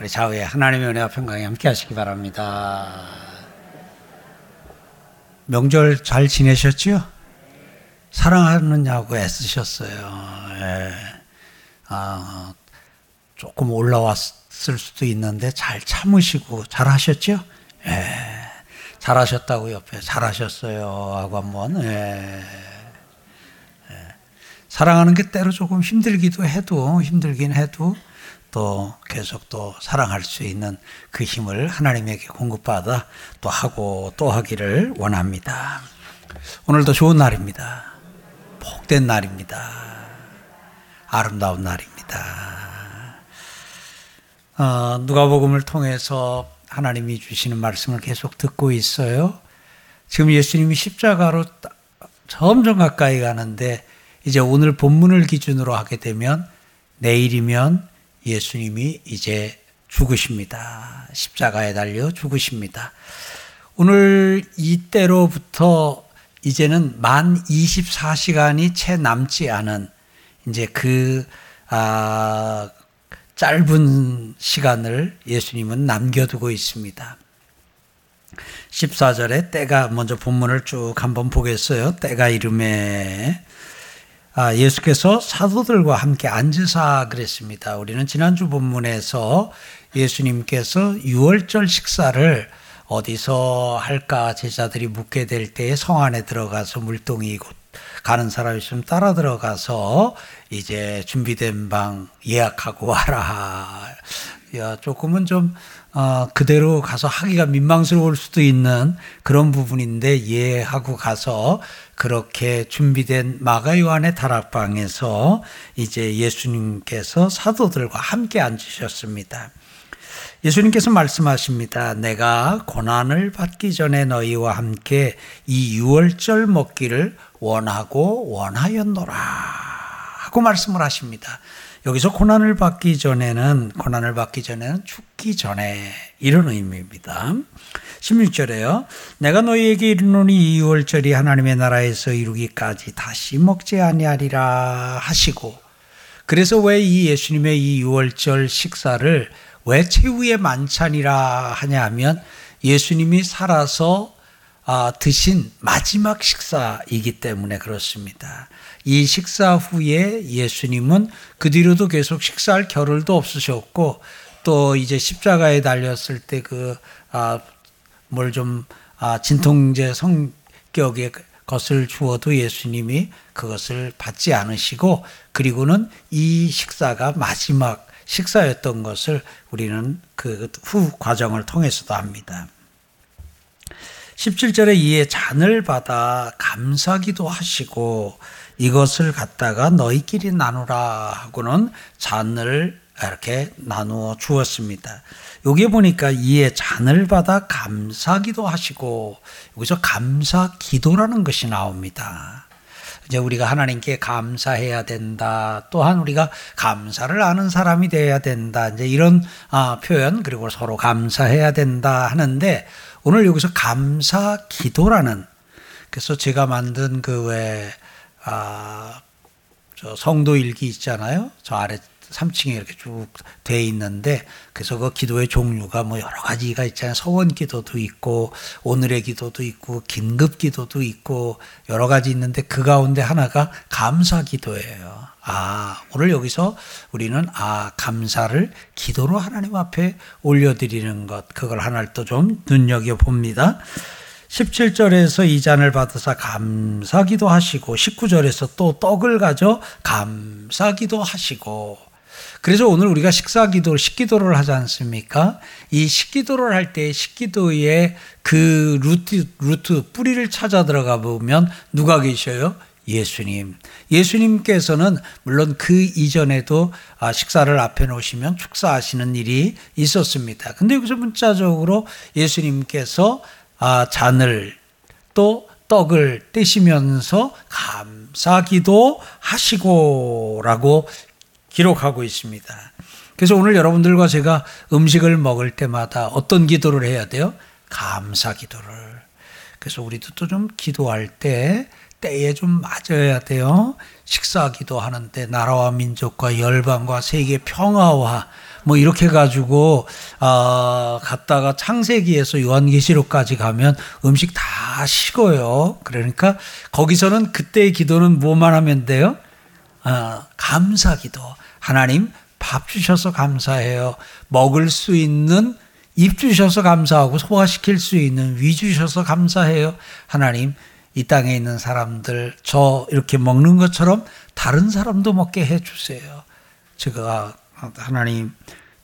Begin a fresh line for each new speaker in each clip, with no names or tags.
우리 좌우에 하나님의 은혜와 평강이 함께 하시기 바랍니다. 명절 잘 지내셨지요? 사랑하느냐고 애쓰셨어요. 예. 아, 조금 올라왔을 수도 있는데 잘 참으시고 잘 하셨죠? 예. 잘 하셨다고 옆에 잘 하셨어요. 하고 한번, 예. 예. 사랑하는 게 때로 조금 힘들기도 해도, 힘들긴 해도 또 계속 또 사랑할 수 있는 그 힘을 하나님에게 공급받아 또 하고 또 하기를 원합니다. 오늘도 좋은 날입니다. 복된 날입니다. 아름다운 날입니다. 어, 누가복음을 통해서 하나님이 주시는 말씀을 계속 듣고 있어요. 지금 예수님이 십자가로 점점 가까이 가는데 이제 오늘 본문을 기준으로 하게 되면 내일이면 예수님이 이제 죽으십니다. 십자가에 달려 죽으십니다. 오늘 이때로부터 이제는 만 24시간이 채 남지 않은 이제 그, 아, 짧은 시간을 예수님은 남겨두고 있습니다. 14절에 때가 먼저 본문을 쭉 한번 보겠어요. 때가 이름에 아, 예수께서 사도들과 함께 앉으사 그랬습니다. 우리는 지난주 본문에서 예수님께서 유월절 식사를 어디서 할까 제자들이 묻게 될 때에 성 안에 들어가서 물동이 가는 사람이 있으면 따라 들어가서 이제 준비된 방 예약하고 와라. 야, 조금은 좀 어, 그대로 가서 하기가 민망스러울 수도 있는 그런 부분인데 예하고 가서 그렇게 준비된 마가 요한의 다락방에서 이제 예수님께서 사도들과 함께 앉으셨습니다. 예수님께서 말씀하십니다. 내가 고난을 받기 전에 너희와 함께 이 유월절 먹기를 원하고 원하였노라 하고 말씀을 하십니다. 여기서 고난을 받기 전에는 고난을 받기 전에는 죽기 전에 이런 의미입니다. 16절에요. 내가 너희에게 이르노니 이월절이 하나님의 나라에서 이루기까지 다시 먹지 아니하리라 하시고 그래서 왜 이 예수님의 이 유월절 식사를 왜 최후의 만찬이라 하냐 하면 예수님이 살아서 아, 드신 마지막 식사이기 때문에 그렇습니다. 이 식사 후에 예수님은 그 뒤로도 계속 식사할 겨를도 없으셨고 또 이제 십자가에 달렸을 때 그 아, 뭘 좀 아, 진통제 성격의 것을 주어도 예수님이 그것을 받지 않으시고 그리고는 이 식사가 마지막 식사였던 것을 우리는 그 후 과정을 통해서도 합니다. 17절에 이에 잔을 받아 감사기도 하시고 이것을 갖다가 너희끼리 나누라 하고는 잔을 이렇게 나누어 주었습니다. 여기 보니까 이에 잔을 받아 감사기도 하시고 여기서 감사 기도라는 것이 나옵니다. 이제 우리가 하나님께 감사해야 된다. 또한 우리가 감사를 아는 사람이 되어야 된다. 이제 이런 아, 표현 그리고 서로 감사해야 된다 하는데 오늘 여기서 감사 기도라는 그래서 제가 만든 그왜 아, 저 성도 일기 있잖아요. 저 아래 3층에 이렇게 쭉 돼 있는데 그래서 그 기도의 종류가 뭐 여러 가지가 있잖아요. 서원 기도도 있고 오늘의 기도도 있고 긴급 기도도 있고 여러 가지 있는데 그 가운데 하나가 감사 기도예요. 아, 오늘 여기서 우리는 아, 감사를 기도로 하나님 앞에 올려드리는 것, 그걸 하나를 또 좀 눈여겨봅니다. 17절에서 이 잔을 받으사 감사기도 하시고 19절에서 또 떡을 가져 감사기도 하시고 그래서 오늘 우리가 식사기도 식기도를 하지 않습니까? 이 식기도를 할 때 식기도의 그 루트 루트 뿌리를 찾아 들어가 보면 누가 계셔요? 예수님. 예수님께서는 물론 그 이전에도 아, 식사를 앞에 놓으시면 축사하시는 일이 있었습니다. 근데 여기서 문자적으로 예수님께서 아, 잔을 또 떡을 떼시면서 감사기도 하시고라고 기록하고 있습니다. 그래서 오늘 여러분들과 제가 음식을 먹을 때마다 어떤 기도를 해야 돼요? 감사 기도를. 그래서 우리도 또 좀 기도할 때 때에 좀 맞아야 돼요. 식사 기도 하는데 나라와 민족과 열방과 세계 평화와 뭐 이렇게 가지고 아 갔다가 창세기에서 요한계시록까지 가면 음식 다 식어요. 그러니까 거기서는 그때의 기도는 뭐만 하면 돼요? 아, 감사기도. 하나님 밥 주셔서 감사해요. 먹을 수 있는 입 주셔서 감사하고 소화시킬 수 있는 위 주셔서 감사해요. 하나님 이 땅에 있는 사람들 저 이렇게 먹는 것처럼 다른 사람도 먹게 해 주세요. 제가 하나님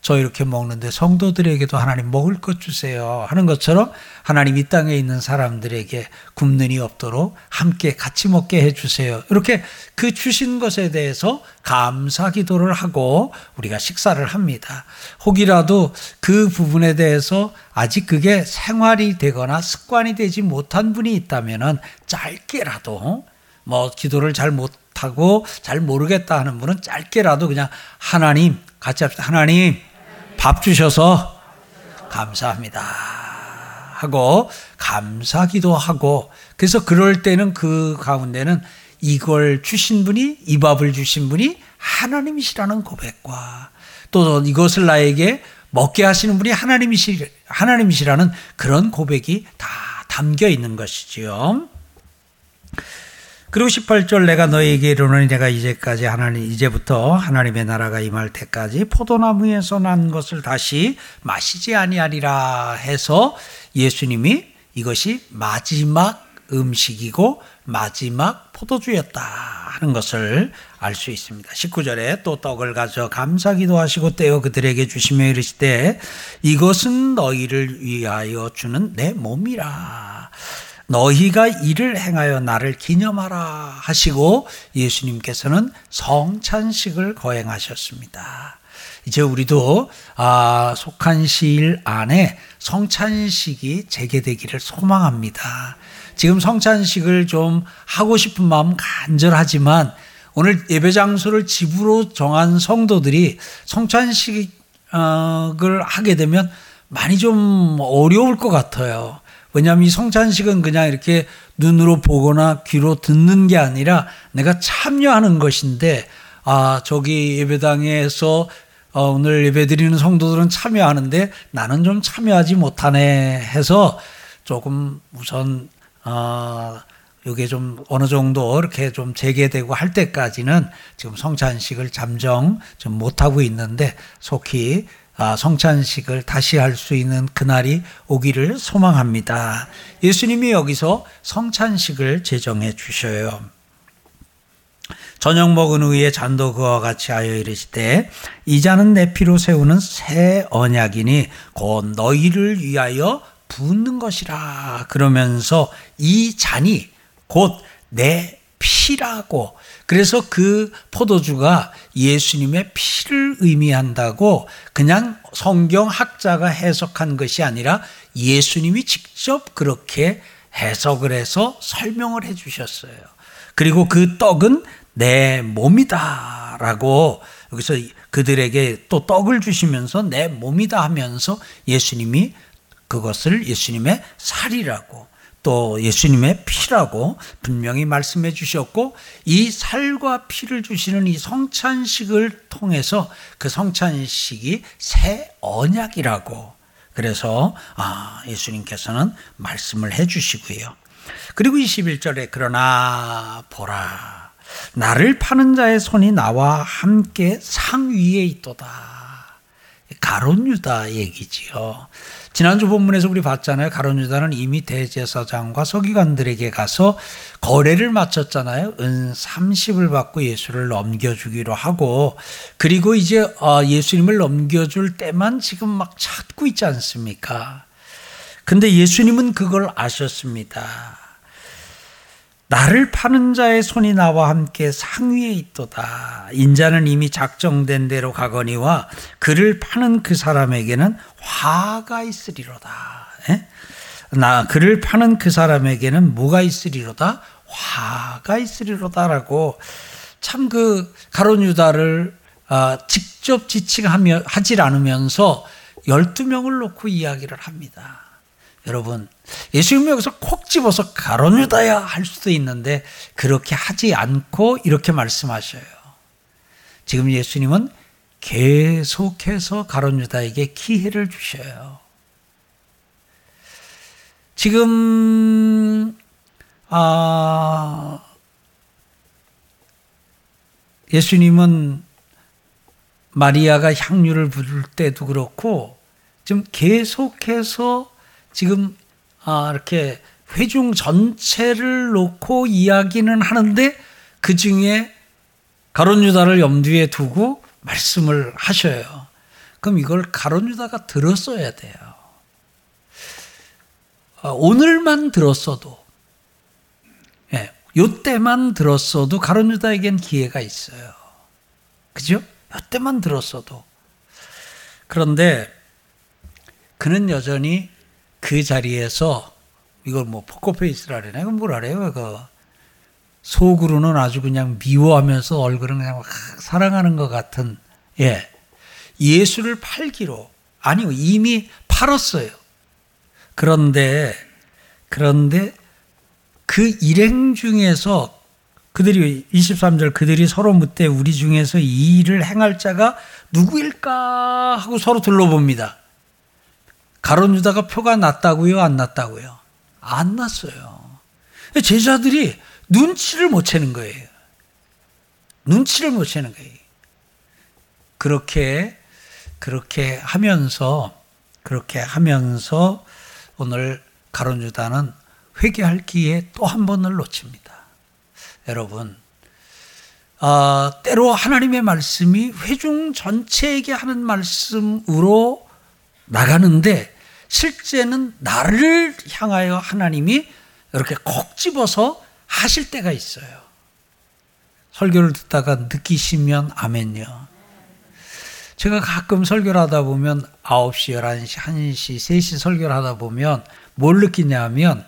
저 이렇게 먹는데 성도들에게도 하나님 먹을 것 주세요 하는 것처럼 하나님 이 땅에 있는 사람들에게 굶는이 없도록 함께 같이 먹게 해 주세요. 이렇게 그 주신 것에 대해서 감사 기도를 하고 우리가 식사를 합니다. 혹이라도 그 부분에 대해서 아직 그게 생활이 되거나 습관이 되지 못한 분이 있다면은 짧게라도 뭐 기도를 잘 못하고 잘 모르겠다 하는 분은 짧게라도 그냥 하나님 같이 합시다. 하나님 밥 주셔서 감사합니다. 하고 감사 기도 하고 그래서 그럴 때는 그 가운데는 이걸 주신 분이 이 밥을 주신 분이 하나님이시라는 고백과 또 이것을 나에게 먹게 하시는 분이 하나님이시 하나님이시라는 그런 고백이 다 담겨 있는 것이지요. 그리고 18절 내가 너에게 이르노니 내가 이제까지 하나님 이제부터 하나님의 나라가 임할 때까지 포도나무에서 난 것을 다시 마시지 아니하리라 해서 예수님이 이것이 마지막 음식이고 마지막 포도주였다 하는 것을 알 수 있습니다. 19절에 또 떡을 가져 감사기도 하시고 떼어 그들에게 주시며 이르시되 이것은 너희를 위하여 주는 내 몸이라. 너희가 이를 행하여 나를 기념하라 하시고 예수님께서는 성찬식을 거행하셨습니다. 이제 우리도 아, 속한 시일 안에 성찬식이 재개되기를 소망합니다. 지금 성찬식을 좀 하고 싶은 마음 간절하지만 오늘 예배 장소를 집으로 정한 성도들이 성찬식을 하게 되면 많이 좀 어려울 것 같아요. 왜냐하면 이 성찬식은 그냥 이렇게 눈으로 보거나 귀로 듣는 게 아니라 내가 참여하는 것인데, 아, 저기 예배당에서 어, 오늘 예배 드리는 성도들은 참여하는데 나는 좀 참여하지 못하네 해서 조금 우선, 어, 이게 좀 어느 정도 이렇게 좀 재개되고 할 때까지는 지금 성찬식을 잠정 좀 못하고 있는데 속히 아, 성찬식을 다시 할 수 있는 그날이 오기를 소망합니다. 예수님이 여기서 성찬식을 제정해 주셔요. 저녁 먹은 후에 잔도 그와 같이 하여 이르시되 이 잔은 내 피로 세우는 새 언약이니 곧 너희를 위하여 붓는 것이라 그러면서 이 잔이 곧 내 피라고 그래서 그 포도주가 예수님의 피를 의미한다고 그냥 성경 학자가 해석한 것이 아니라 예수님이 직접 그렇게 해석을 해서 설명을 해 주셨어요. 그리고 그 떡은 내 몸이다 라고 여기서 그들에게 또 떡을 주시면서 내 몸이다 하면서 예수님이 그것을 예수님의 살이라고 또 예수님의 피라고 분명히 말씀해 주셨고 이 살과 피를 주시는 이 성찬식을 통해서 그 성찬식이 새 언약이라고 그래서 아 예수님께서는 말씀을 해 주시고요. 그리고 21절에 그러나 보라 나를 파는 자의 손이 나와 함께 상 위에 있도다. 가론 유다 얘기지요. 지난주 본문에서 우리 봤잖아요. 가론 유다는 이미 대제사장과 서기관들에게 가서 거래를 마쳤잖아요. 은 30을 받고 예수를 넘겨주기로 하고 그리고 이제 어, 예수님을 넘겨줄 때만 지금 막 찾고 있지 않습니까? 근데 예수님은 그걸 아셨습니다. 나를 파는 자의 손이 나와 함께 상위에 있도다. 인자는 이미 작정된 대로 가거니와 그를 파는 그 사람에게는 화가 있으리로다. 에? 예? 나 그를 파는 그 사람에게는 뭐가 있으리로다? 화가 있으리로다라고 참 그 가론 유다를 어, 직접 지칭하며 하질 않으면서 12명을 놓고 이야기를 합니다. 여러분, 예수님이 여기서 콕 집어서 가론유다야 할 수도 있는데 그렇게 하지 않고 이렇게 말씀하셔요. 지금 예수님은 계속해서 가론유다에게 기회를 주셔요. 지금 아 예수님은 마리아가 향유를 부를 때도 그렇고 지금 계속해서 지금 아 이렇게 회중 전체를 놓고 이야기는 하는데 그 중에 가론 유다를 염두에 두고 말씀을 하셔요. 그럼 이걸 가론 유다가 들었어야 돼요. 아, 오늘만 들었어도 예, 요 때만 들었어도 가론 유다에겐 기회가 있어요. 그죠? 요 때만 들었어도. 그런데 그는 여전히 그 자리에서 이걸 뭐 포커페이스라 그러나 이건 뭐라 그래요? 그 속으로는 아주 그냥 미워하면서 얼굴은 그냥 막 사랑하는 것 같은 예 예수를 팔기로 아니요 이미 팔았어요. 그런데 그런데 그 일행 중에서 그들이 23절 그들이 서로 묻되 우리 중에서 이 일을 행할 자가 누구일까 하고 서로 둘러봅니다. 가론 유다가 표가 났다고요, 안 났다고요? 안 났어요. 제자들이 눈치를 못 채는 거예요. 눈치를 못 채는 거예요. 그렇게 그렇게 하면서 그렇게 하면서 오늘 가론 유다는 회개할 기회 또 한 번을 놓칩니다. 여러분, 어, 때로 하나님의 말씀이 회중 전체에게 하는 말씀으로 나가는데 실제는 나를 향하여 하나님이 이렇게 콕 집어서 하실 때가 있어요. 설교를 듣다가 느끼시면 아멘요. 제가 가끔 설교를 하다 보면 9시, 11시, 1시, 3시 설교를 하다 보면 뭘 느끼냐면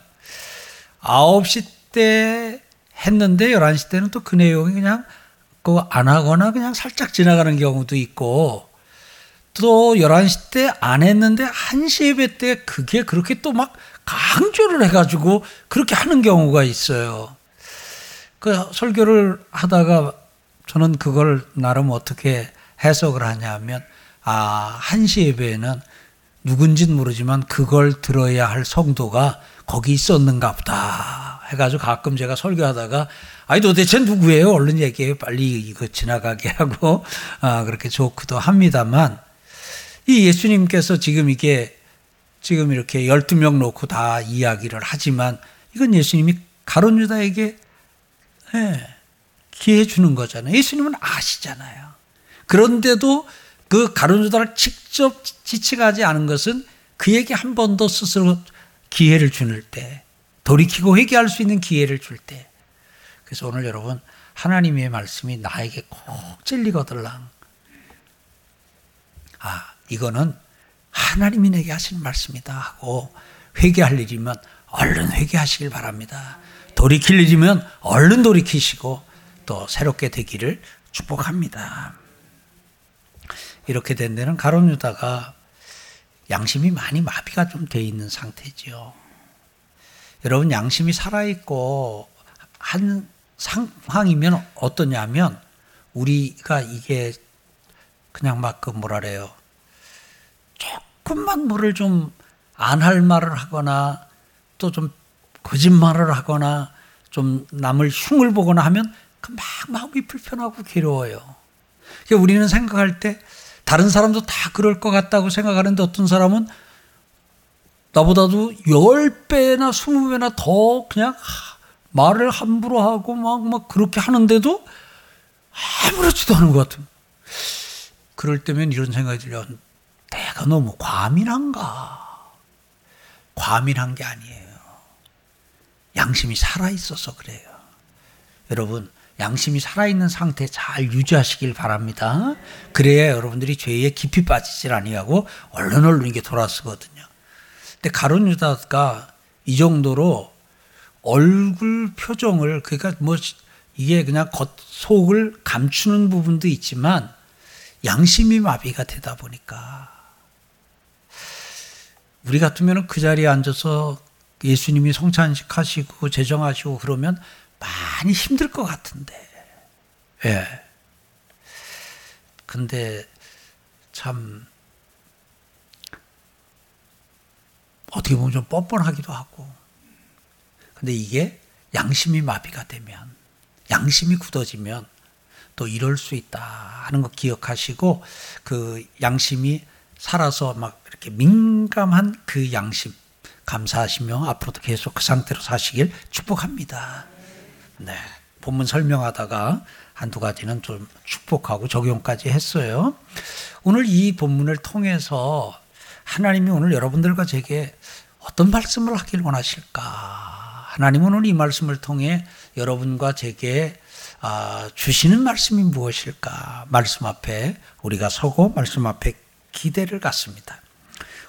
9시 때 했는데 11시 때는 또 그 내용이 그냥 그안 하거나 그냥 살짝 지나가는 경우도 있고 또 11시 때 안 했는데 1시 예배 때 그게 그렇게 또 막 강조를 해가지고 그렇게 하는 경우가 있어요. 그 설교를 하다가 저는 그걸 나름 어떻게 해석을 하냐면 아, 1시 예배에는 누군진 모르지만 그걸 들어야 할 성도가 거기 있었는가 보다 해가지고 가끔 제가 설교하다가 아니 도대체 누구예요? 얼른 얘기해요. 빨리 이거 지나가게 하고 아, 그렇게 조크도 합니다만 이 예수님께서 지금 이게 지금 이렇게 12명 놓고 다 이야기를 하지만 이건 예수님이 가론 유다에게 예, 기회 주는 거잖아요. 예수님은 아시잖아요. 그런데도 그 가론 유다를 직접 지칭하지 않은 것은 그에게 한 번 더 스스로 기회를 주는 때, 돌이키고 회개할 수 있는 기회를 줄 때. 그래서 오늘 여러분 하나님의 말씀이 나에게 꼭 찔리거들랑. 아, 이거는 하나님이 내게 하신 말씀이다 하고 회개할 일이면 얼른 회개하시길 바랍니다. 돌이킬 일이면 얼른 돌이키시고 또 새롭게 되기를 축복합니다. 이렇게 된 데는 가론 유다가 양심이 많이 마비가 좀 돼 있는 상태지요. 여러분 양심이 살아 있고 한 상황이면 어떠냐면 우리가 이게 그냥 막 그 뭐라래요. 조금만 뭐를 좀 안 할 말을 하거나 또 좀 거짓말을 하거나 좀 남을 흉을 보거나 하면 그막 마음이 불편하고 괴로워요. 그러니까 우리는 생각할 때 다른 사람도 다 그럴 것 같다고 생각하는데 어떤 사람은 나보다도 10배나 20배나 더 그냥 말을 함부로 하고 막, 막 그렇게 하는데도 아무렇지도 않은 것 같은. 그럴 때면 이런 생각이 들려. 내가 너무 과민한가? 과민한 게 아니에요. 양심이 살아있어서 그래요. 여러분, 양심이 살아있는 상태 잘 유지하시길 바랍니다. 그래야 여러분들이 죄에 깊이 빠지질 아니하고 얼른 얼른 이게 돌아서거든요. 근데 가론 유다가 이 정도로 얼굴 표정을 그러니까 뭐 이게 그냥 겉 속을 감추는 부분도 있지만 양심이 마비가 되다 보니까 우리 같으면 그 자리에 앉아서 예수님이 성찬식 하시고 제정하시고 그러면 많이 힘들 것 같은데. 예. 근데 참 어떻게 보면 좀 뻔뻔하기도 하고. 근데 이게 양심이 마비가 되면, 양심이 굳어지면 또 이럴 수 있다 하는 거 기억하시고 그 양심이 살아서 막 민감한 그 양심 감사하시며 앞으로도 계속 그 상태로 사시길 축복합니다. 네. 본문 설명하다가 한두 가지는 좀 축복하고 적용까지 했어요. 오늘 이 본문을 통해서 하나님이 오늘 여러분들과 제게 어떤 말씀을 하길 원하실까? 하나님은 오늘 이 말씀을 통해 여러분과 제게 아, 주시는 말씀이 무엇일까? 말씀 앞에 우리가 서고 말씀 앞에 기대를 갖습니다.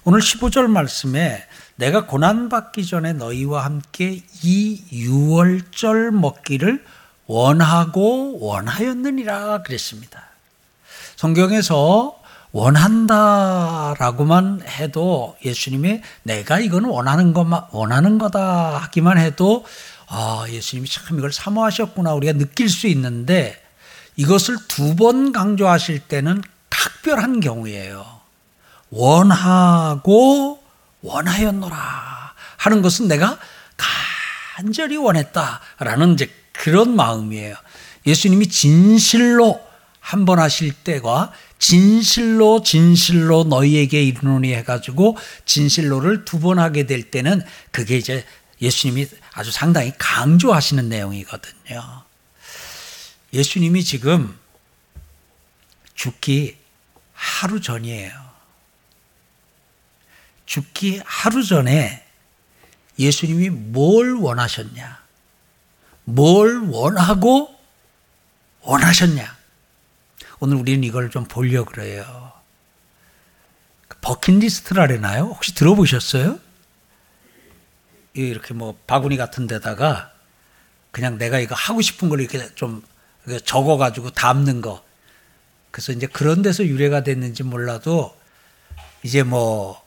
오늘 15절 말씀에 내가 고난받기 전에 너희와 함께 이 유월절 먹기를 원하고 원하였느니라 그랬습니다. 성경에서 원한다라고만 해도 예수님이 내가 이거는 원하는 것만 원하는 거다 하기만 해도 아 예수님이 참 이걸 사모하셨구나 우리가 느낄 수 있는데 이것을 두 번 강조하실 때는 각별한 경우예요. 원하고 원하였노라 하는 것은 내가 간절히 원했다라는 이제 그런 마음이에요. 예수님이 진실로 한 번 하실 때와 진실로 진실로 너희에게 이르노니 해가지고 진실로를 두 번 하게 될 때는 그게 이제 예수님이 아주 상당히 강조하시는 내용이거든요. 예수님이 지금 죽기 하루 전이에요. 죽기 하루 전에 예수님이 뭘 원하셨냐? 뭘 원하고 원하셨냐? 오늘 우리는 이걸 좀 보려고 그래요. 그 버킷리스트라래나요? 혹시 들어보셨어요? 이렇게 뭐 바구니 같은 데다가 그냥 내가 이거 하고 싶은 걸 이렇게 좀 적어가지고 담는 거. 그래서 이제 그런 데서 유래가 됐는지 몰라도 이제 뭐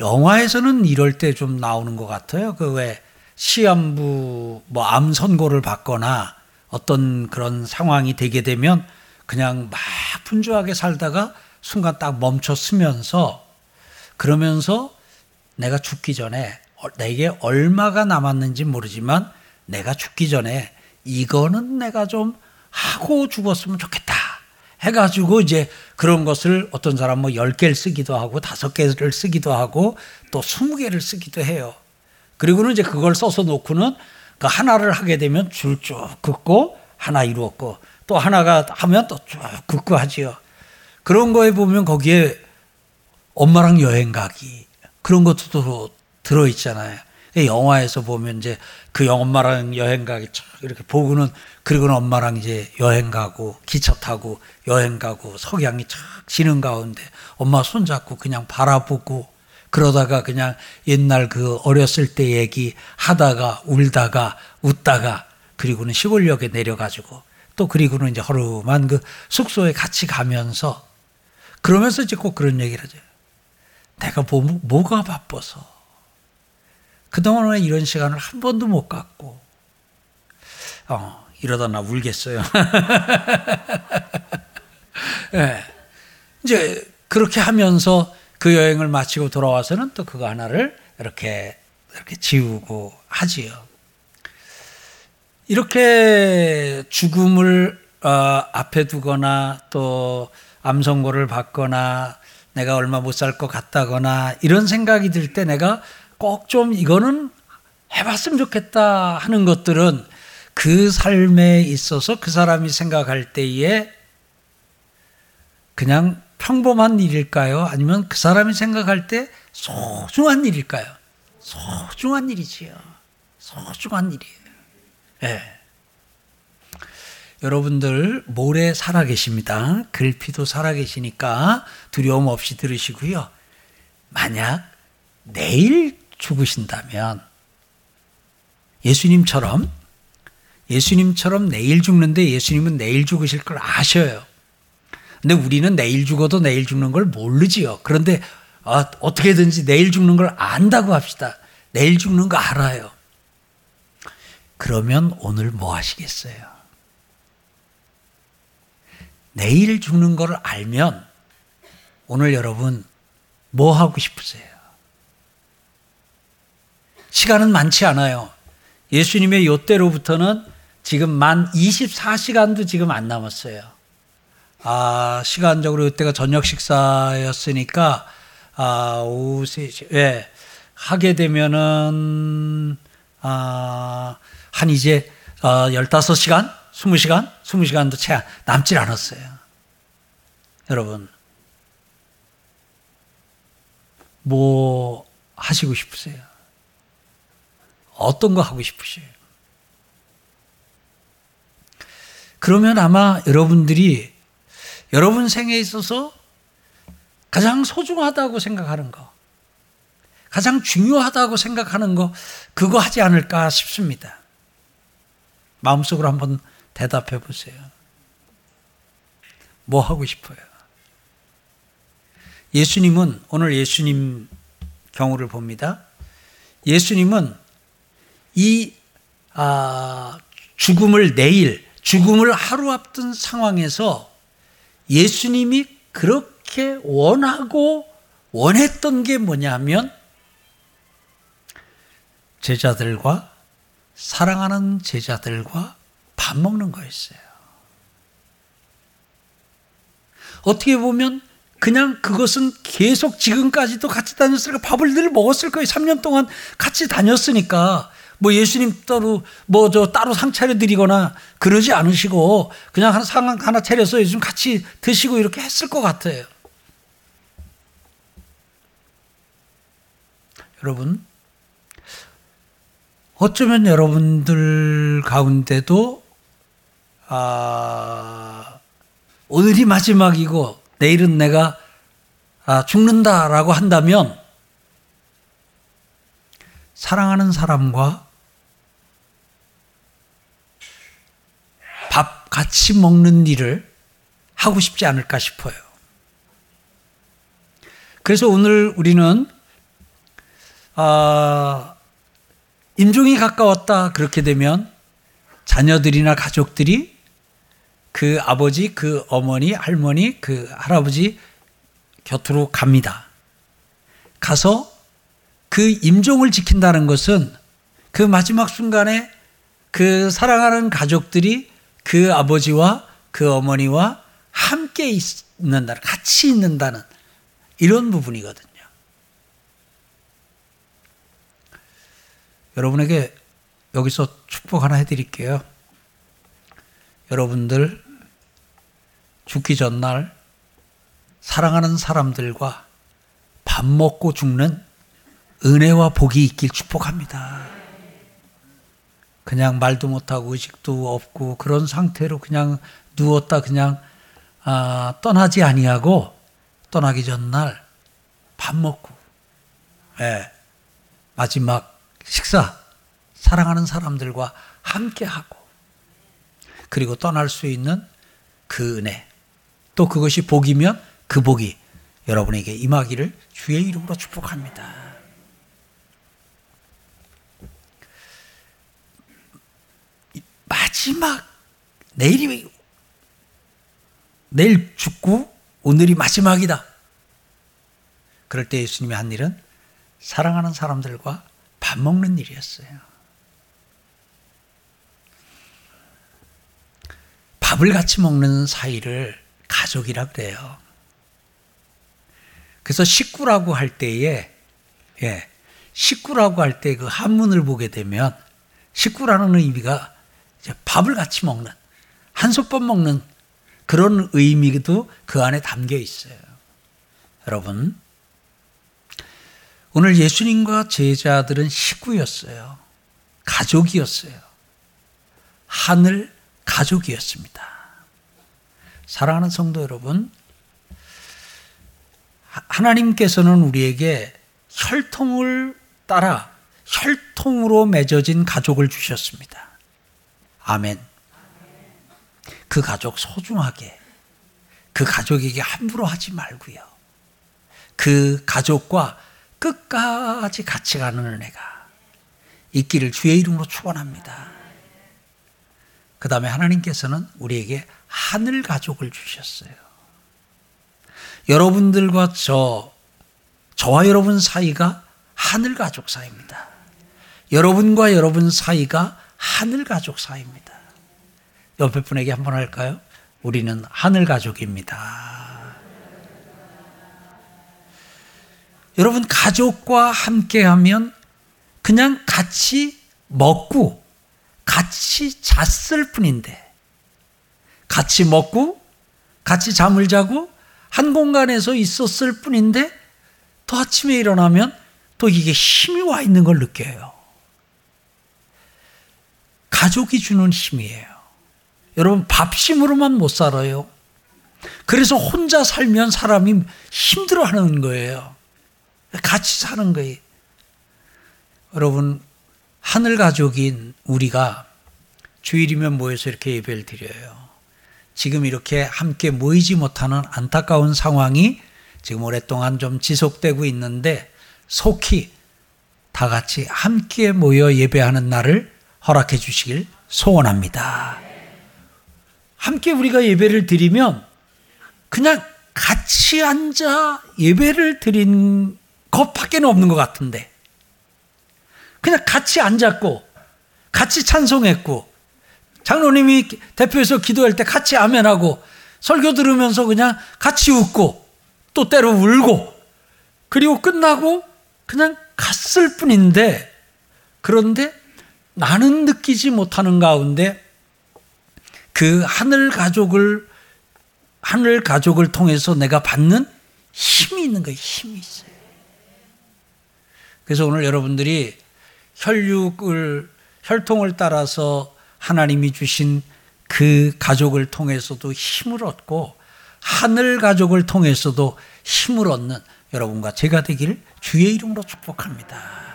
영화에서는 이럴 때 좀 나오는 것 같아요. 그 왜 시한부 뭐 암 선고를 받거나 어떤 그런 상황이 되게 되면 그냥 막 분주하게 살다가 순간 딱 멈춰 서면서 그러면서 내가 죽기 전에 내게 얼마가 남았는지 모르지만 내가 죽기 전에 이거는 내가 좀 하고 죽었으면 좋겠다. 해가지고 이제 그런 것을 어떤 사람 뭐 10개를 쓰기도 하고 5개를 쓰기도 하고 또 20개를 쓰기도 해요. 그리고는 이제 그걸 써서 놓고는 그 하나를 하게 되면 줄 쭉 긋고 하나 이루었고 또 하나가 하면 또 쭉 긋고 하지요. 그런 거에 보면 거기에 엄마랑 여행 가기 그런 것도 들어 있잖아요. 영화에서 보면 이제 그 엄마랑 여행 가기 이렇게 보고는 그리고는 엄마랑 이제 여행 가고 기차 타고 여행 가고 석양이 착 지는 가운데 엄마 손잡고 그냥 바라보고 그러다가 그냥 옛날 그 어렸을 때 얘기 하다가 울다가 웃다가 그리고는 시골역에 내려가지고 또 그리고는 이제 허름한 그 숙소에 같이 가면서 그러면서 이제 꼭 그런 얘기를 하죠. 내가 뭐, 뭐가 바빠서 그동안 왜 이런 시간을 한 번도 못 갖고 어, 이러다 나 울겠어요. 네. 이제 그렇게 하면서 그 여행을 마치고 돌아와서는 또 그거 하나를 이렇게 이렇게 지우고 하지요. 이렇게 죽음을 어, 앞에 두거나 또 암선고를 받거나 내가 얼마 못 살 것 같다거나 이런 생각이 들 때 내가 꼭 좀 이거는 해봤으면 좋겠다 하는 것들은 그 삶에 있어서 그 사람이 생각할 때에 그냥 평범한 일일까요? 아니면 그 사람이 생각할 때 소중한 일일까요? 소중한 일이지요. 소중한 일이에요. 네. 여러분들 모레 살아 계십니다. 글피도 살아 계시니까 두려움 없이 들으시고요. 만약 내일 죽으신다면 예수님처럼 예수님처럼 내일 죽는데 예수님은 내일 죽으실 걸 아셔요. 근데 우리는 내일 죽어도 내일 죽는 걸 모르지요. 그런데 아, 어떻게든지 내일 죽는 걸 안다고 합시다. 내일 죽는 거 알아요. 그러면 오늘 뭐 하시겠어요? 내일 죽는 걸 알면 오늘 여러분 뭐 하고 싶으세요? 시간은 많지 않아요. 예수님의 요때로부터는 지금 만 24시간도 지금 안 남았어요. 아, 시간적으로 이때가 저녁 식사였으니까, 아, 오후 3시, 예, 하게 되면은, 아, 한 이제, 어, 15시간? 20시간? 20시간도 채 남질 않았어요. 여러분, 뭐 하시고 싶으세요? 어떤 거 하고 싶으세요? 그러면 아마 여러분들이 여러분 생에 있어서 가장 소중하다고 생각하는 거, 가장 중요하다고 생각하는 거, 그거 하지 않을까 싶습니다. 마음속으로 한번 대답해 보세요. 뭐 하고 싶어요? 예수님은, 오늘 예수님 경우를 봅니다. 예수님은 이, 아, 죽음을 내일, 죽음을 하루 앞둔 상황에서 예수님이 그렇게 원하고 원했던 게 뭐냐면 제자들과 사랑하는 제자들과 밥 먹는 거였어요. 어떻게 보면 그냥 그것은 계속 지금까지도 같이 다녔으니까 밥을 늘 먹었을 거예요. 3년 동안 같이 다녔으니까 뭐 예수님 따로 뭐 저 따로 상 차려 드리거나 그러지 않으시고 그냥 하나 상 하나 차려서 요즘 같이 드시고 이렇게 했을 것 같아요. 여러분 어쩌면 여러분들 가운데도 아 오늘이 마지막이고 내일은 내가 아 죽는다라고 한다면 사랑하는 사람과 밥 같이 먹는 일을 하고 싶지 않을까 싶어요. 그래서 오늘 우리는 아, 임종이 가까웠다 그렇게 되면 자녀들이나 가족들이 그 아버지, 그 어머니, 할머니, 그 할아버지 곁으로 갑니다. 가서 그 임종을 지킨다는 것은 그 마지막 순간에 그 사랑하는 가족들이 그 아버지와 그 어머니와 함께 있는다, 같이 있는다는 이런 부분이거든요. 여러분에게 여기서 축복 하나 해드릴게요. 여러분들 죽기 전날 사랑하는 사람들과 밥 먹고 죽는 은혜와 복이 있길 축복합니다. 그냥 말도 못하고 의식도 없고 그런 상태로 그냥 누웠다 그냥 아, 떠나지 아니하고 떠나기 전날 밥 먹고 예, 마지막 식사 사랑하는 사람들과 함께 하고 그리고 떠날 수 있는 그 은혜 또 그것이 복이면 그 복이 여러분에게 임하기를 주의 이름으로 축복합니다. 마지막 내일이 내일 죽고 오늘이 마지막이다. 그럴 때 예수님이 한 일은 사랑하는 사람들과 밥 먹는 일이었어요. 밥을 같이 먹는 사이를 가족이라 그래요. 그래서 식구라고 할 때에 예, 식구라고 할 때 그 한문을 보게 되면 식구라는 의미가 밥을 같이 먹는 한 솥밥 먹는 그런 의미도 그 안에 담겨 있어요. 여러분, 오늘 예수님과 제자들은 식구였어요. 가족이었어요. 하늘 가족이었습니다. 사랑하는 성도 여러분, 하나님께서는 우리에게 혈통을 따라 혈통으로 맺어진 가족을 주셨습니다. 아멘. 그 가족 소중하게 그 가족에게 함부로 하지 말고요. 그 가족과 끝까지 같이 가는 은혜가 있기를 주의 이름으로 축원합니다. 그 다음에 하나님께서는 우리에게 하늘 가족을 주셨어요. 여러분들과 저, 저와 여러분 사이가 하늘 가족 사이입니다. 여러분과 여러분 사이가 하늘 가족 사이입니다. 옆에 분에게 한번 할까요? 우리는 하늘 가족입니다. 여러분, 가족과 함께 하면 그냥 같이 먹고 같이 잤을 뿐인데, 같이 먹고 같이 잠을 자고 한 공간에서 있었을 뿐인데, 또 아침에 일어나면 또 이게 힘이 와 있는 걸 느껴요. 가족이 주는 힘이에요. 여러분, 밥심으로만 못 살아요. 그래서 혼자 살면 사람이 힘들어 하는 거예요. 같이 사는 거예요. 여러분, 하늘 가족인 우리가 주일이면 모여서 이렇게 예배를 드려요. 지금 이렇게 함께 모이지 못하는 안타까운 상황이 지금 오랫동안 좀 지속되고 있는데 속히 다 같이 함께 모여 예배하는 날을 허락해 주시길 소원합니다. 함께 우리가 예배를 드리면 그냥 같이 앉아 예배를 드린 것밖에 없는 것 같은데 그냥 같이 앉았고 같이 찬송했고 장로님이 대표에서 기도할 때 같이 아멘하고 설교 들으면서 그냥 같이 웃고 또 때로 울고 그리고 끝나고 그냥 갔을 뿐인데 그런데 나는 느끼지 못하는 가운데 그 하늘 가족을 하늘 가족을 통해서 내가 받는 힘이 있는 거예요. 힘이 있어요. 그래서 오늘 여러분들이 혈육을 혈통을 따라서 하나님이 주신 그 가족을 통해서도 힘을 얻고 하늘 가족을 통해서도 힘을 얻는 여러분과 제가 되기를 주의 이름으로 축복합니다.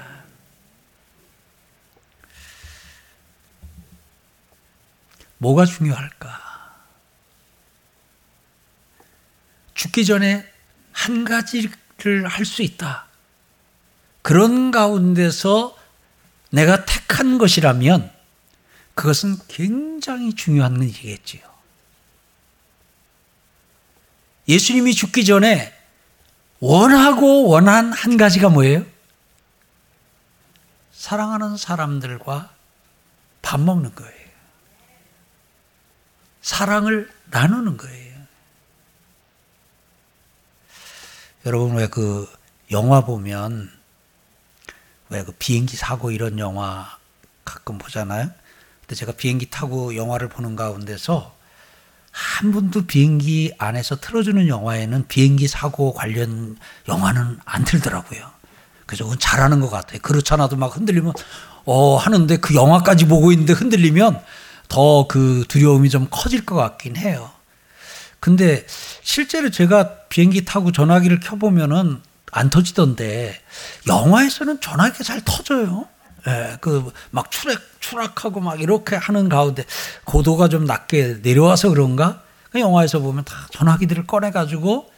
뭐가 중요할까? 죽기 전에 한 가지를 할 수 있다. 그런 가운데서 내가 택한 것이라면 그것은 굉장히 중요한 일이겠지요. 예수님이 죽기 전에 원하고 원한 한 가지가 뭐예요? 사랑하는 사람들과 밥 먹는 거예요. 사랑을 나누는 거예요. 여러분 왜 그 영화 보면 왜 그 비행기 사고 이런 영화 가끔 보잖아요. 근데 제가 비행기 타고 영화를 보는 가운데서 한 번도 비행기 안에서 틀어주는 영화에는 비행기 사고 관련 영화는 안 틀더라고요. 그래서 그건 잘하는 것 같아요. 그렇잖아도 막 흔들리면 어 하는데 그 영화까지 보고 있는데 흔들리면 더 그 두려움이 좀 커질 것 같긴 해요. 근데 실제로 제가 비행기 타고 전화기를 켜보면은 안 터지던데 영화에서는 전화기가 잘 터져요. 예, 그 막 추락 추락하고 막 이렇게 하는 가운데 고도가 좀 낮게 내려와서 그런가? 그 영화에서 보면 다 전화기들을 꺼내 가지고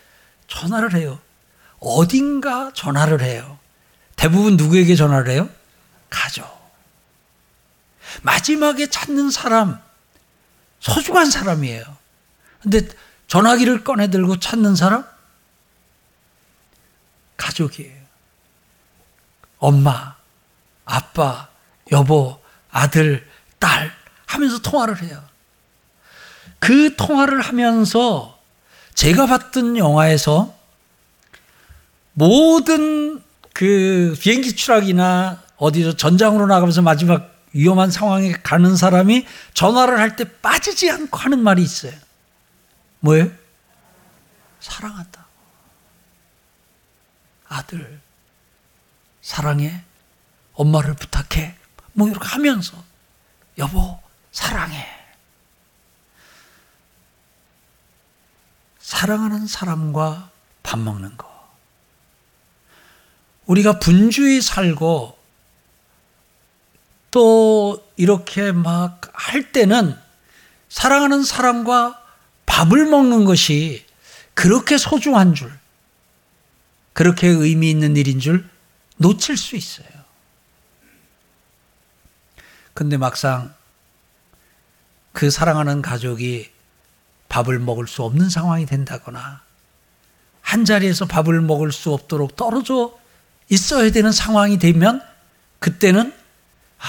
전화를 해요. 어딘가 전화를 해요. 대부분 누구에게 전화를 해요? 가족. 마지막에 찾는 사람, 소중한 사람이에요. 근데 전화기를 꺼내 들고 찾는 사람? 가족이에요. 엄마, 아빠, 여보, 아들, 딸 하면서 통화를 해요. 그 통화를 하면서 제가 봤던 영화에서 모든 그 비행기 추락이나 어디서 전장으로 나가면서 마지막 위험한 상황에 가는 사람이 전화를 할 때 빠지지 않고 하는 말이 있어요. 뭐예요? 사랑한다. 아들, 사랑해. 엄마를 부탁해. 뭐 이렇게 하면서 여보 사랑해. 사랑하는 사람과 밥 먹는 거. 우리가 분주히 살고 또 이렇게 막 할 때는 사랑하는 사람과 밥을 먹는 것이 그렇게 소중한 줄 그렇게 의미 있는 일인 줄 놓칠 수 있어요. 근데 막상 그 사랑하는 가족이 밥을 먹을 수 없는 상황이 된다거나 한 자리에서 밥을 먹을 수 없도록 떨어져 있어야 되는 상황이 되면 그때는 아,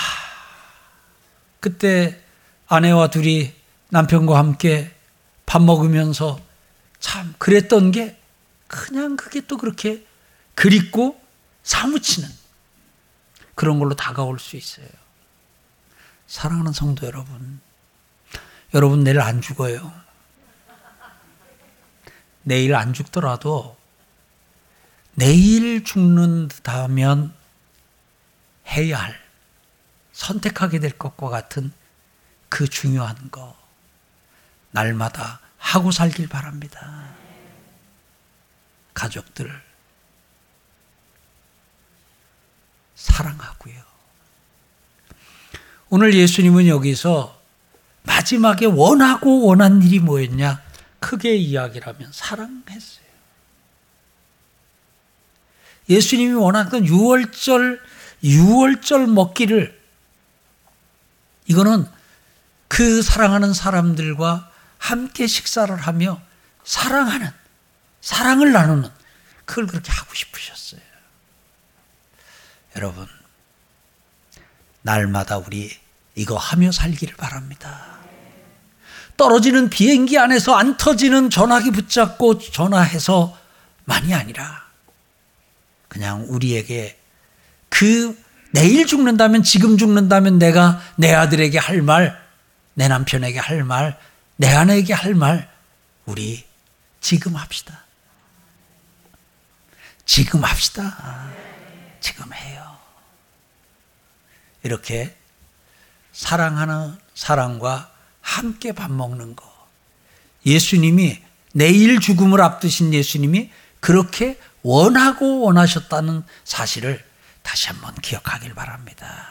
그때 아내와 둘이 남편과 함께 밥 먹으면서 참 그랬던 게 그냥 그게 또 그렇게 그립고 사무치는 그런 걸로 다가올 수 있어요. 사랑하는 성도 여러분, 여러분 내일 안 죽어요. 내일 안 죽더라도 내일 죽는다면 해야 할, 선택하게 될 것과 같은 그 중요한 거, 날마다 하고 살길 바랍니다. 가족들, 사랑하고요. 오늘 예수님은 여기서 마지막에 원하고 원한 일이 뭐였냐? 크게 이야기라면 사랑했어요. 예수님이 원하던 6월절, 6월절 먹기를 이거는 그 사랑하는 사람들과 함께 식사를 하며 사랑하는, 사랑을 나누는 그걸 그렇게 하고 싶으셨어요. 여러분, 날마다 우리 이거 하며 살기를 바랍니다. 떨어지는 비행기 안에서 안 터지는 전화기 붙잡고 전화해서만이 아니라 그냥 우리에게 그 내일 죽는다면 지금 죽는다면 내가 내 아들에게 할 말, 내 남편에게 할 말, 내 아내에게 할 말, 우리 지금 합시다. 지금 합시다. 지금 해요. 이렇게 사랑하는 사랑과 함께 밥 먹는 거. 예수님이 내일 죽음을 앞두신 예수님이 그렇게 원하고 원하셨다는 사실을 다시 한번 기억하길 바랍니다.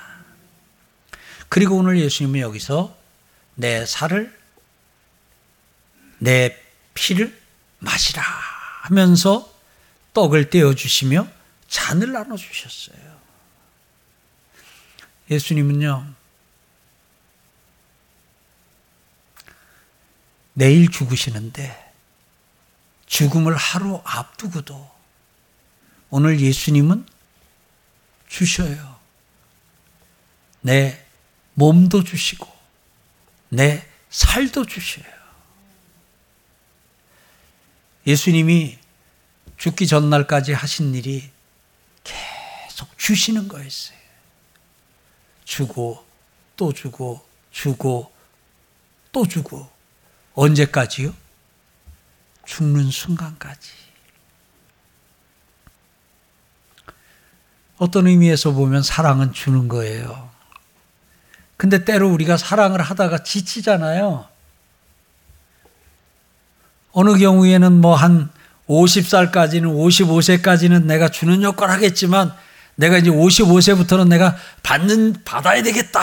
그리고 오늘 예수님은 여기서 내 살을, 내 피를 마시라 하면서 떡을 떼어 주시며 잔을 나눠 주셨어요. 예수님은요, 내일 죽으시는데 죽음을 하루 앞두고도 오늘 예수님은 주셔요. 내 몸도 주시고 내 살도 주셔요. 예수님이 죽기 전날까지 하신 일이 계속 주시는 거였어요. 주고 또 주고 주고 또 주고 언제까지요? 죽는 순간까지. 어떤 의미에서 보면 사랑은 주는 거예요. 근데 때로 우리가 사랑을 하다가 지치잖아요. 어느 경우에는 뭐 한 50살까지는 55세까지는 내가 주는 역할 하겠지만 내가 이제 55세부터는 내가 받는 받아야 되겠다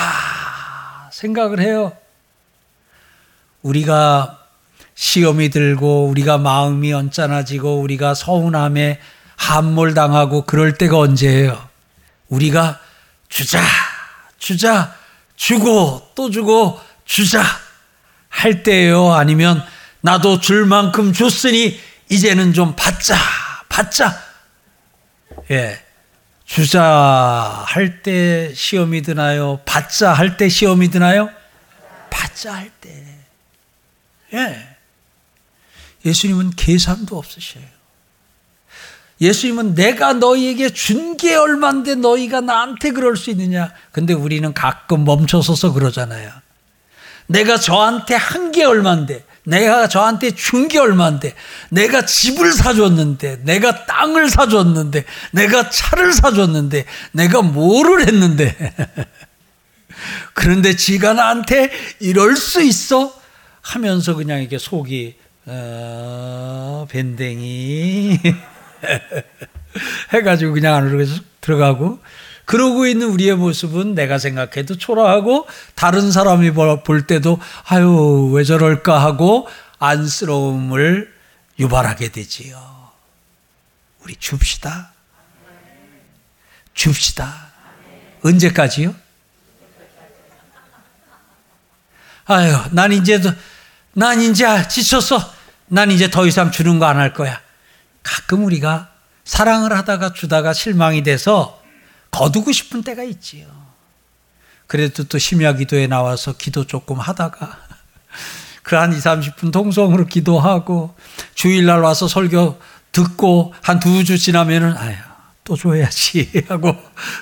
생각을 해요. 우리가 시험이 들고 우리가 마음이 언짢아지고 우리가 서운함에 함몰당하고 그럴 때가 언제예요? 우리가 주자, 주자, 주고 또 주고 주자 할 때예요. 아니면 나도 줄 만큼 줬으니 이제는 좀 받자, 받자. 예. 주자 할 때 시험이 드나요? 받자 할 때 시험이 드나요? 받자 할 때. 예. 예수님은 계산도 없으셔요. 예수님은 내가 너희에게 준 게 얼만데 너희가 나한테 그럴 수 있느냐. 근데 우리는 가끔 멈춰서서 그러잖아요. 내가 저한테 한 게 얼만데, 내가 저한테 준 게 얼만데, 내가 집을 사줬는데, 내가 땅을 사줬는데, 내가 차를 사줬는데, 내가 뭐를 했는데. 그런데 지가 나한테 이럴 수 있어? 하면서 그냥 이게 속이 어, 밴댕이 해가지고 그냥 안으로 들어가고 그러고 있는 우리의 모습은 내가 생각해도 초라하고 다른 사람이 볼 때도 아유 왜 저럴까 하고 안쓰러움을 유발하게 되지요. 우리 줍시다. 줍시다. 언제까지요? 아유, 난 이제, 난 이제 지쳤어. 난 이제 더 이상 주는 거 안 할 거야. 가끔 우리가 사랑을 하다가 주다가 실망이 돼서 거두고 싶은 때가 있지요. 그래도 또 심야 기도에 나와서 기도 조금 하다가 그 한 2, 30분 동성으로 기도하고 주일날 와서 설교 듣고 한 두 주 지나면은 아유, 또 줘야지 하고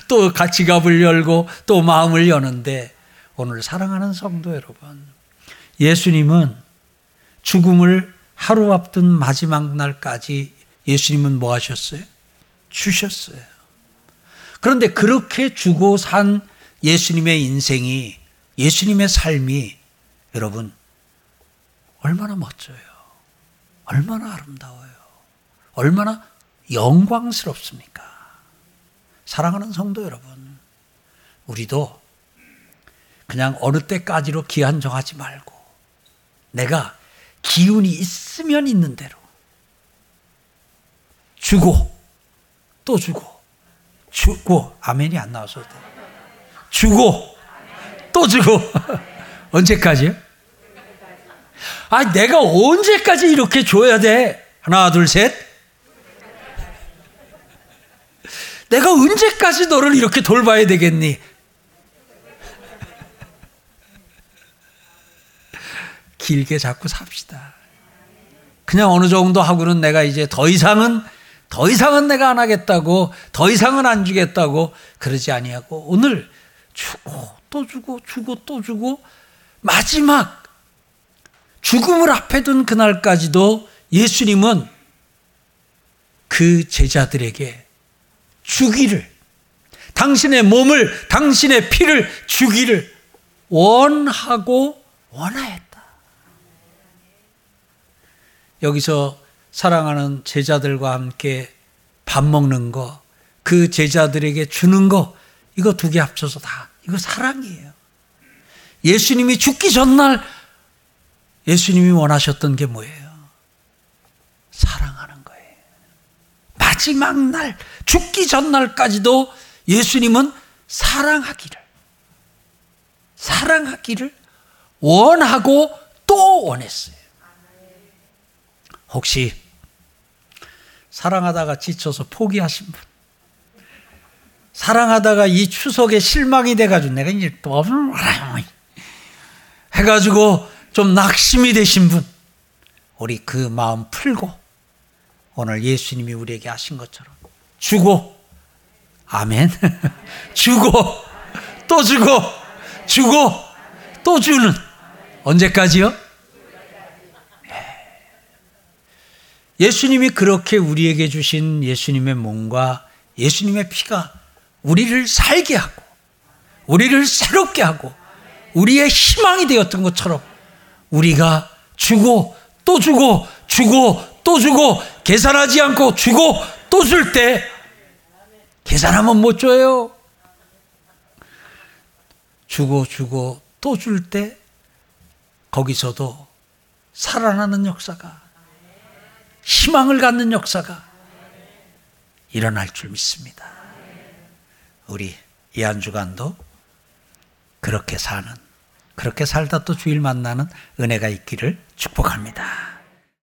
또 같이 갑을 열고 또 마음을 여는데 오늘 사랑하는 성도 여러분 예수님은 죽음을 하루 앞둔 마지막 날까지 예수님은 뭐 하셨어요? 주셨어요. 그런데 그렇게 주고 산 예수님의 인생이 예수님의 삶이 여러분 얼마나 멋져요. 얼마나 아름다워요. 얼마나 영광스럽습니까? 사랑하는 성도 여러분, 우리도 그냥 어느 때까지로 기한 정하지 말고 내가 기운이 있으면 있는 대로 주고 또 주고 주고 아멘이 안 나와서 돼. 주고 또 주고 언제까지요? 아, 내가 언제까지 이렇게 줘야 돼? 하나, 둘, 셋. 내가 언제까지 너를 이렇게 돌봐야 되겠니? 길게 잡고 삽시다. 그냥 어느 정도 하고는 내가 이제 더 이상은 더 이상은 내가 안 하겠다고 더 이상은 안 주겠다고 그러지 아니하고 오늘 주고 또 주고 주고 또 주고 마지막 죽음을 앞에 둔 그날까지도 예수님은 그 제자들에게 주기를 당신의 몸을 당신의 피를 주기를 원하고 원하였다. 여기서 사랑하는 제자들과 함께 밥 먹는 거, 그 제자들에게 주는 거, 이거 두 개 합쳐서 다, 이거 사랑이에요. 예수님이 죽기 전날 예수님이 원하셨던 게 뭐예요? 사랑하는 거예요. 마지막 날, 죽기 전날까지도 예수님은 사랑하기를, 사랑하기를 원하고 또 원했어요. 혹시 사랑하다가 지쳐서 포기하신 분, 사랑하다가 이 추석에 실망이 돼가지고 내가 이제 또 해가지고 좀 낙심이 되신 분, 우리 그 마음 풀고 오늘 예수님이 우리에게 하신 것처럼 주고, 아멘. 주고, 또 주고, 주고, 또 주는 언제까지요? 예수님이 그렇게 우리에게 주신 예수님의 몸과 예수님의 피가 우리를 살게 하고 우리를 새롭게 하고 우리의 희망이 되었던 것처럼 우리가 주고 또 주고 주고 또 주고 계산하지 않고 주고 또 줄 때 계산하면 못 줘요. 주고 주고 또 줄 때 거기서도 살아나는 역사가 희망을 갖는 역사가 일어날 줄 믿습니다. 우리 이 한 주간도 그렇게 사는, 그렇게 살다 또 주일 만나는 은혜가 있기를 축복합니다.